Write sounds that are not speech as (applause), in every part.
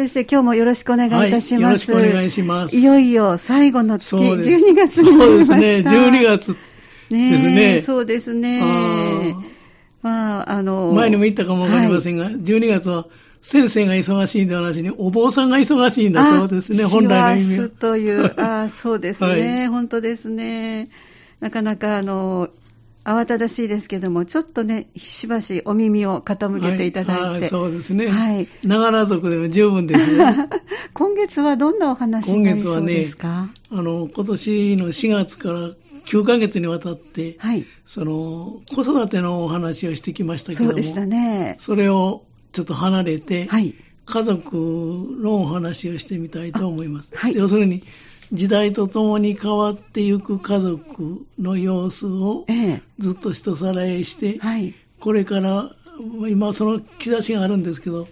先生、今日もよろしくお願いいたします。はい、よろしくお願いします。いよいよ最後の月、12月になりました。そうですね、12月ですね。そうですね。まあ、あの、前にも言ったかもわかりませんが、はい、12月は先生が忙しいんではなしに、お坊さんが忙しいんだそうですね、本来の意味は。という、あそうですね、(laughs) はい、本当ですね。なかなか、あの、慌ただしいですけども、ちょっとね、しばしお耳を傾けていただいて。はい、そうですね。はい。ながら族でも十分ですね。(laughs) 今月はどんなお話になりそうですか？今月はね、あの、今年の4月から9ヶ月にわたって、はい。その、子育てのお話をしてきましたけども。そうでしたね。それをちょっと離れて、はい。家族のお話をしてみたいと思います。はい。要するに、時代とともに変わっていく家族の様子をずっと人さらえして、はい、これから今その兆しがあるんですけど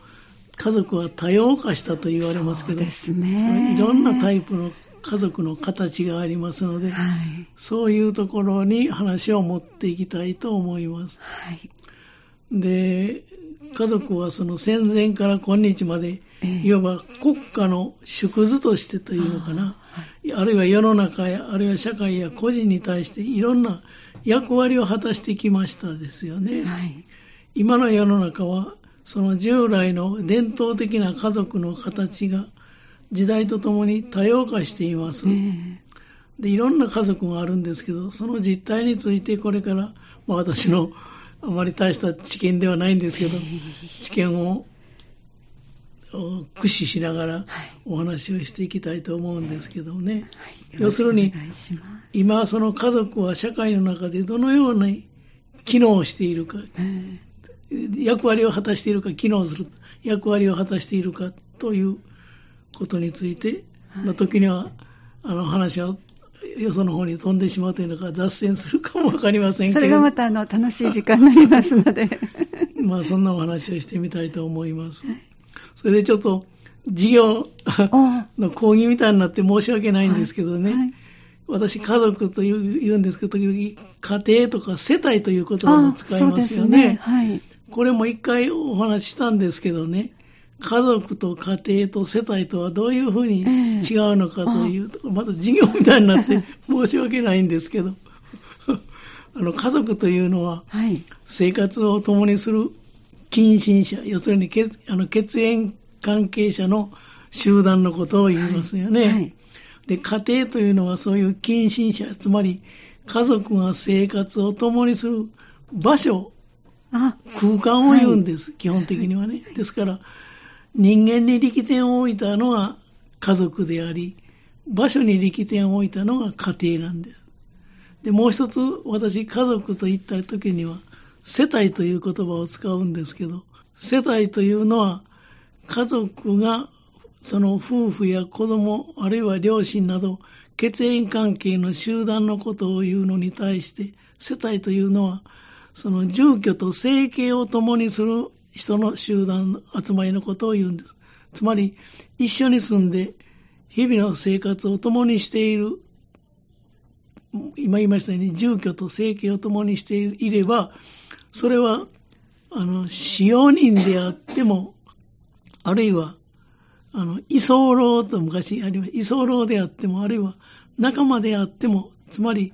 家族は多様化したと言われますけどそうね、いろんなタイプの家族の形がありますので、はい、そういうところに話を持っていきたいと思います。はい、で家族はその戦前から今日まで、いわば国家の縮図としてというのかな、あるいは世の中や、あるいは社会や個人に対していろんな役割を果たしてきましたですよね。はい、今の世の中は、その従来の伝統的な家族の形が時代とともに多様化しています。でいろんな家族があるんですけど、その実態についてこれから、まあ、私のあまり大した知見ではないんですけど、知見を駆使しながらお話をしていきたいと思うんですけどね。はい、要するに、今その家族は社会の中でどのように機能しているか、役割を果たしているか、機能する役割を果たしているかということについて、の時には、あの話はよその方に飛んでしまうというのか脱線するかもわかりませんけど。それがまたあの楽しい時間になりますので。(laughs) まあそんなお話をしてみたいと思います。それでちょっと授業 (laughs) の講義みたいになって申し訳ないんですけどね。はい。はい、私、家族と言うんですけど、時々家庭とか世帯という言葉も使いますよね。ね。はい、これも一回お話ししたんですけどね。家族と家庭と世帯とはどういうふうに違うのかというと、えー、また授業みたいになって (laughs) 申し訳ないんですけど、あの家族というのは、生活を共にする近親者、要するに血あの血縁関係者の集団のことを言いますよね。はいはい、で、家庭というのはそういう近親者、つまり家族が生活を共にする場所、空間を言うんです、はい、基本的にはね。ですから、人間に力点を置いたのが家族であり、場所に力点を置いたのが家庭なんです。で、もう一つ、私、家族と言った時には、世帯という言葉を使うんですけど、世帯というのは、家族がその夫婦や子供、あるいは両親など、血縁関係の集団のことを言うのに対して、世帯というのは、その住居と生計を共にする人の集団、集まりのことを言うんです。つまり、一緒に住んで、日々の生活を共にしている、今言いましたように、住居と生計を共にしていれば、それは、あの、使用人であっても、あるいは、あの、居候と昔あります。居候であっても、あるいは仲間であっても、つまり、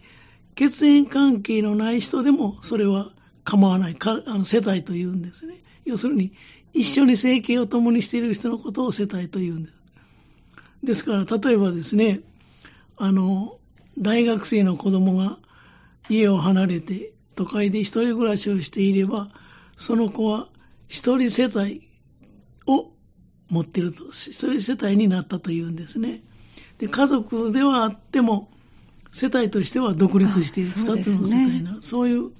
血縁関係のない人でも、それは構わない、かあの世帯というんですね。要するに、一緒に生計を共にしている人のことを世帯というんです。ですから、例えばですね、あの、大学生の子供が家を離れて都会で一人暮らしをしていれば、その子は一人世帯を持っていると、一人世帯になったというんですね。で、家族ではあっても、世帯としては独立している二つの世帯な、そういう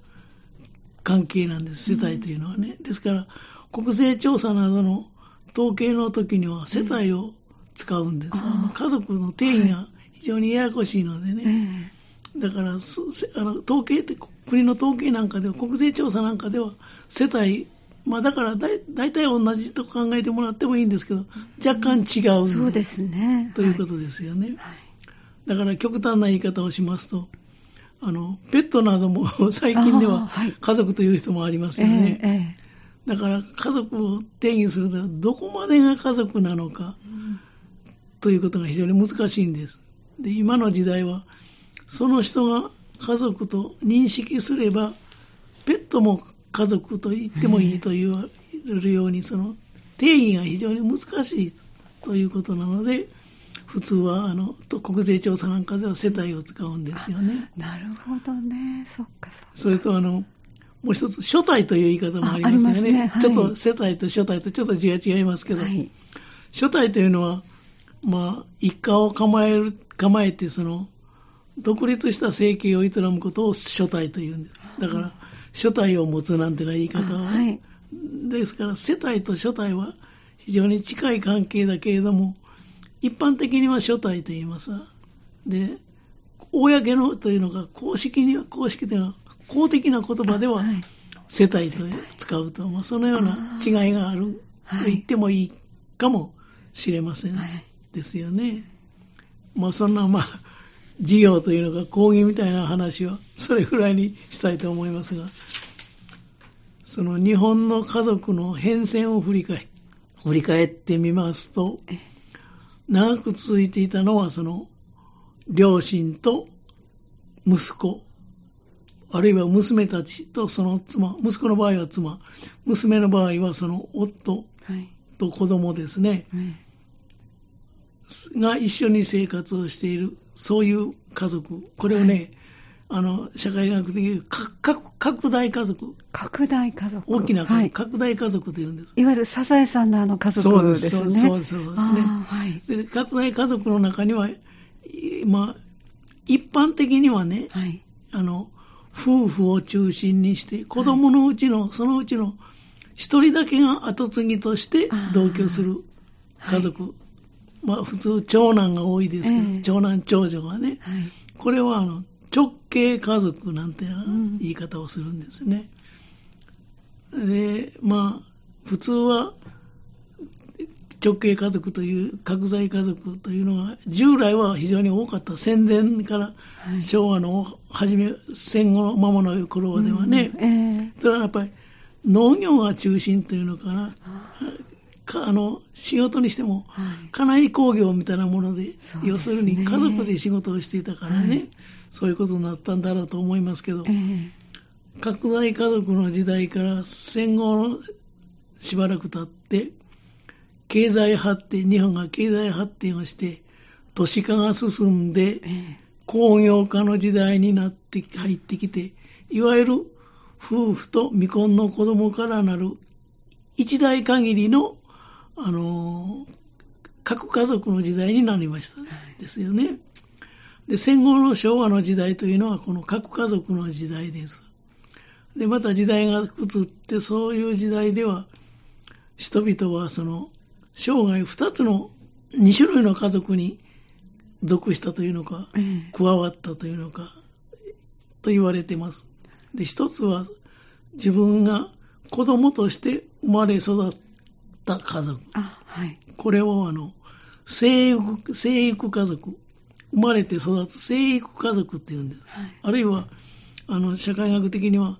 関係なんです、世帯というのはね。ですから、国勢調査などの統計の時には世帯を使うんです。あの家族の定義が非常にややこしいのでね。だから、あの統計って国の統計なんかでは、国税調査なんかでは、世帯、まあだからだ大体同じと考えてもらってもいいんですけど、若干違うそうですね。ということですよね。はい、だから極端な言い方をしますと、あの、ペットなども (laughs) 最近では家族という人もありますよね。だから家族を定義するとどこまでが家族なのか、ということが非常に難しいんです。で今の時代はその人が家族と認識すればペットも家族と言ってもいいと言われるようにその定義が非常に難しいということなので普通はあの国税調査なんかでは世帯を使うんですよね。なるほどね。そっかそっか。それとあのもう一つ、初帯という言い方もありますよね。ねはい、ちょっと世帯と初帯とちょっと字が違いますけど、はい、初帯というのは、まあ、一家を構える、構えて、その、独立した生計を営むことを初帯というんです。だから、初帯を持つなんてな言い方は、はい、ですから、世帯と初帯は非常に近い関係だけれども、一般的には初帯と言いますで、公のというのが公式には、公式というのは公的な言葉では世帯と使うと、まあ、そのような違いがあると言ってもいいかもしれませんですよね。まあそんなまあ事業というのが講義みたいな話はそれぐらいにしたいと思いますが、その日本の家族の変遷を振り返振り返ってみますと、長く続いていたのはその両親と息子あるいは娘たちとその妻、息子の場合は妻、娘の場合はその夫と子供ですね、はいが一緒に生活をしている、そういう家族、これをね、はい、あの社会学的に拡大家族。拡大家族。大きな家族、はい、拡大家族というんです。いわゆるサザエさんのあの家族ですね。そうです、そうですそうですね、はい、で。拡大家族の中には、まあ、一般的にはね、はい、あの、夫婦を中心にして、子供のうちの、はい、そのうちの一人だけが後継ぎとして同居する家族。はい、まあ普通長男が多いですけど、えー、長男長女がね、はい、これはあの直系家族なんて言い方をするんですね。うん、で、まあ普通は直系家族という角材家族というのが従来は非常に多かった戦前から昭和の初め、戦後の間もない頃ではね、うん。えー、それはやっぱり農業が中心というのかな、かあの仕事にしても、家内工業みたいなもので、要するに家族で仕事をしていたからね、はい、そういうことになったんだろうと思いますけど、えー、拡大家族の時代から戦後のしばらく経って、経済発展、日本が経済発展をして、都市化が進んで、工業化の時代になって入ってきて、いわゆる夫婦と未婚の子供からなる一代限りの、あの、核家族の時代になりました。ですよね。で、戦後の昭和の時代というのはこの核家族の時代です。で、また時代が移って、そういう時代では、人々はその生涯二つの、二種類の家族に属したというのか、加わったというのか、と言われています。で、一つは自分が子供として生まれ育った家族。はい、これをあの、生育、生育家族。生まれて育つ生育家族って言うんです。はい、あるいは、あの、社会学的には、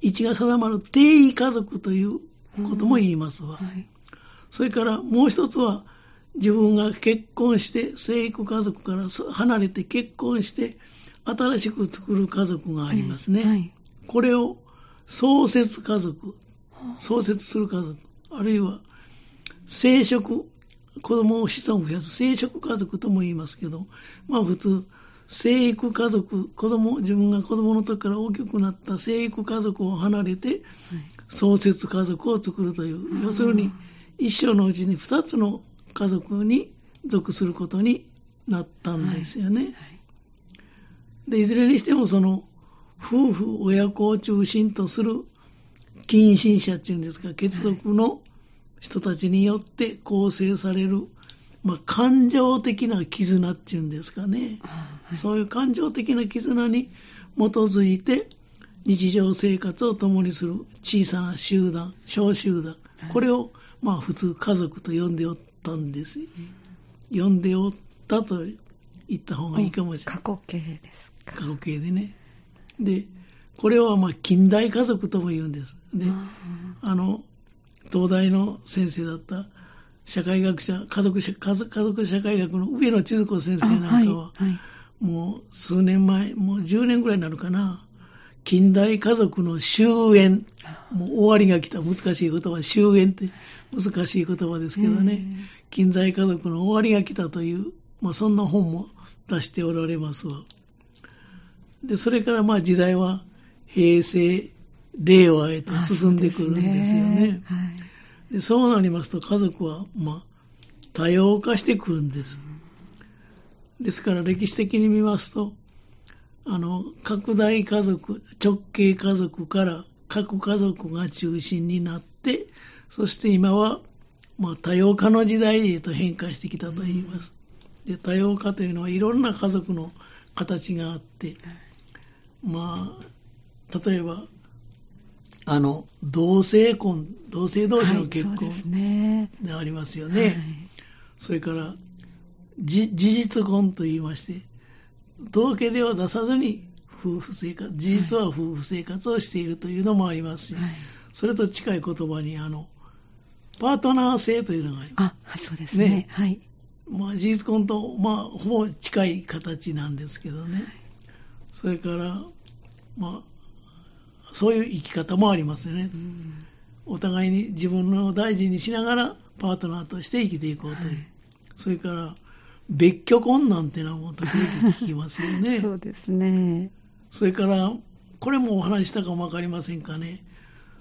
位置が定まる定位家族ということも言いますわ。はいそれからもう一つは、自分が結婚して、生育家族から離れて結婚して、新しく作る家族がありますね。はい、これを創設家族、創設する家族、あるいは生殖、子供を子孫を増やす。生殖家族とも言いますけど、まあ普通、生育家族、子供、自分が子供の時から大きくなった生育家族を離れて、創設家族を作るという、要するに、一生のうちに二つの家族に属することになったんですよね。はい。はい、でいずれにしてもその夫婦親子を中心とする近親者っていうんですか血族の人たちによって構成される、まあ、感情的な絆っていうんですかね、はい、そういう感情的な絆に基づいて日常生活を共にする小さな集団小集団これをまあ普通家族と呼んでおったんです。呼んでおったと言った方がいいかもしれない。過去形ですか。過去形でね。で、これはまあ近代家族とも言うんです。で、あの、東大の先生だった社会学者、家族家族社会学の上野千鶴子先生なんかは、はいはい、もう数年前、もう10年ぐらいになるかな、近代家族の終焉、もう終わりが来た。難しい言葉、終焉って難しい言葉ですけどね、近代家族の終わりが来たという、まあ、そんな本も出しておられますわ。で、それからまあ時代は平成、令和へと進んでくるんですよね。でそうなりますと家族は、まあ、多様化してくるんです。ですから歴史的に見ますと、あの、拡大家族、直系家族から各家族が中心になって、そして今は、まあ、多様化の時代へと変化してきたと言います。で、多様化というのはいろんな家族の形があって、まあ、例えば、あの、同性婚、同性同士の結婚でありますよね。はいそねはい、それから、事実婚と言いまして、届け出を出さずに夫婦生活、事実は夫婦生活をしているというのもありますし、はい、それと近い言葉に、あの、パートナー性というのがあります。あ、そうですね。ねはい。まあ、事実婚と、まあ、ほぼ近い形なんですけどね。それから、まあ、そういう生き方もありますよね。お互いに自分の大事にしながらパートナーとして生きていこうという。はい、それから、別居婚なんてのはもう時々聞きますよね。(laughs) そうですね。それから、これもお話したかもわかりませんかね。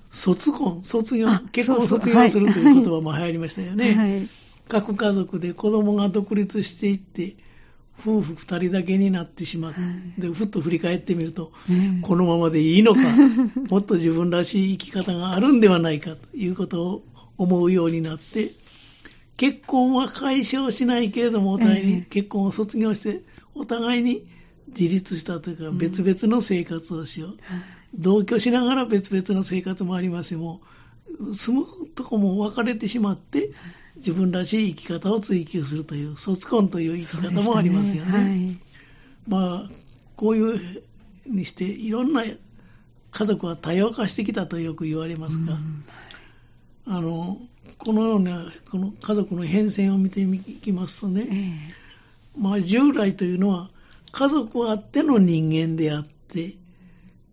卒婚、卒業、結婚を卒業するという言葉も流行りましたよね。はい、各家族で子供が独立していって、夫婦二人だけになってしまって、はい、で、ふっと振り返ってみると、このままでいいのか、(laughs) もっと自分らしい生き方があるんではないかということを思うようになって、結婚は解消しないけれども、お互いに結婚を卒業して、お互いに自立したというか、別々の生活をしよう。同居しながら別々の生活もありますし、もう、住むとこも別れてしまって、自分らしい生き方を追求するという、卒婚という生き方もありますよね。ね。はい、まあ、こういうにして、いろんな家族は多様化してきたとよく言われますが、うん、あの、このような、この家族の変遷を見ていきますとね、えー、まあ従来というのは、家族あっての人間であって、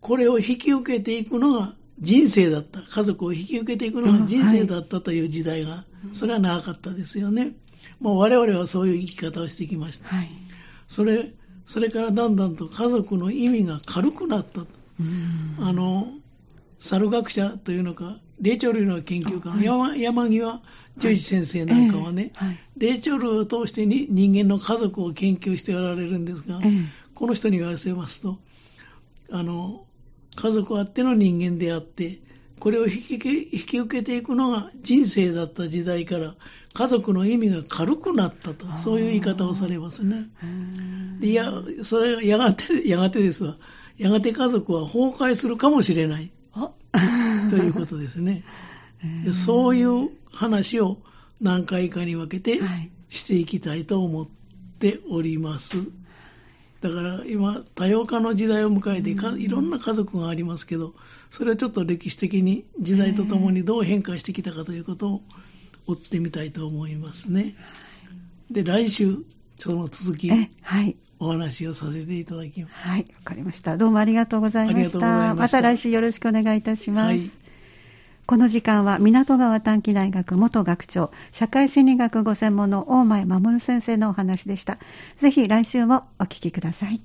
これを引き受けていくのが人生だった。家族を引き受けていくのが人生だったという時代が、それは長かったですよね。もう我々はそういう生き方をしてきました。はい、それ、それからだんだんと家族の意味が軽くなった。あの、猿学者というのか、霊長類の研究家の山はい、山際十一先生なんかはね、はい、霊長類を通してに人間の家族を研究しておられるんですが、この人に言わせますと、あの、家族あっての人間であって、これを引き引き受けていくのが人生だった時代から、家族の意味が軽くなったと、そういう言い方をされますね。いや、それがやがて、やがてですわ。やがて家族は崩壊するかもしれない。ということですね。(laughs) でそういう話を何回かに分けてしていきたいと思っております。だから今、多様化の時代を迎えていろんな家族がありますけど、それはちょっと歴史的に時代とともにどう変化してきたかということを追ってみたいと思いますね。で、来週、その続き、はい、お話をさせていただきます。はい、わかりました。どうもありがとうございました。ました。また来週よろしくお願いいたします。はいこの時間は港川短期大学元学長、社会心理学ご専門の大前守先生のお話でした。ぜひ来週もお聞きください。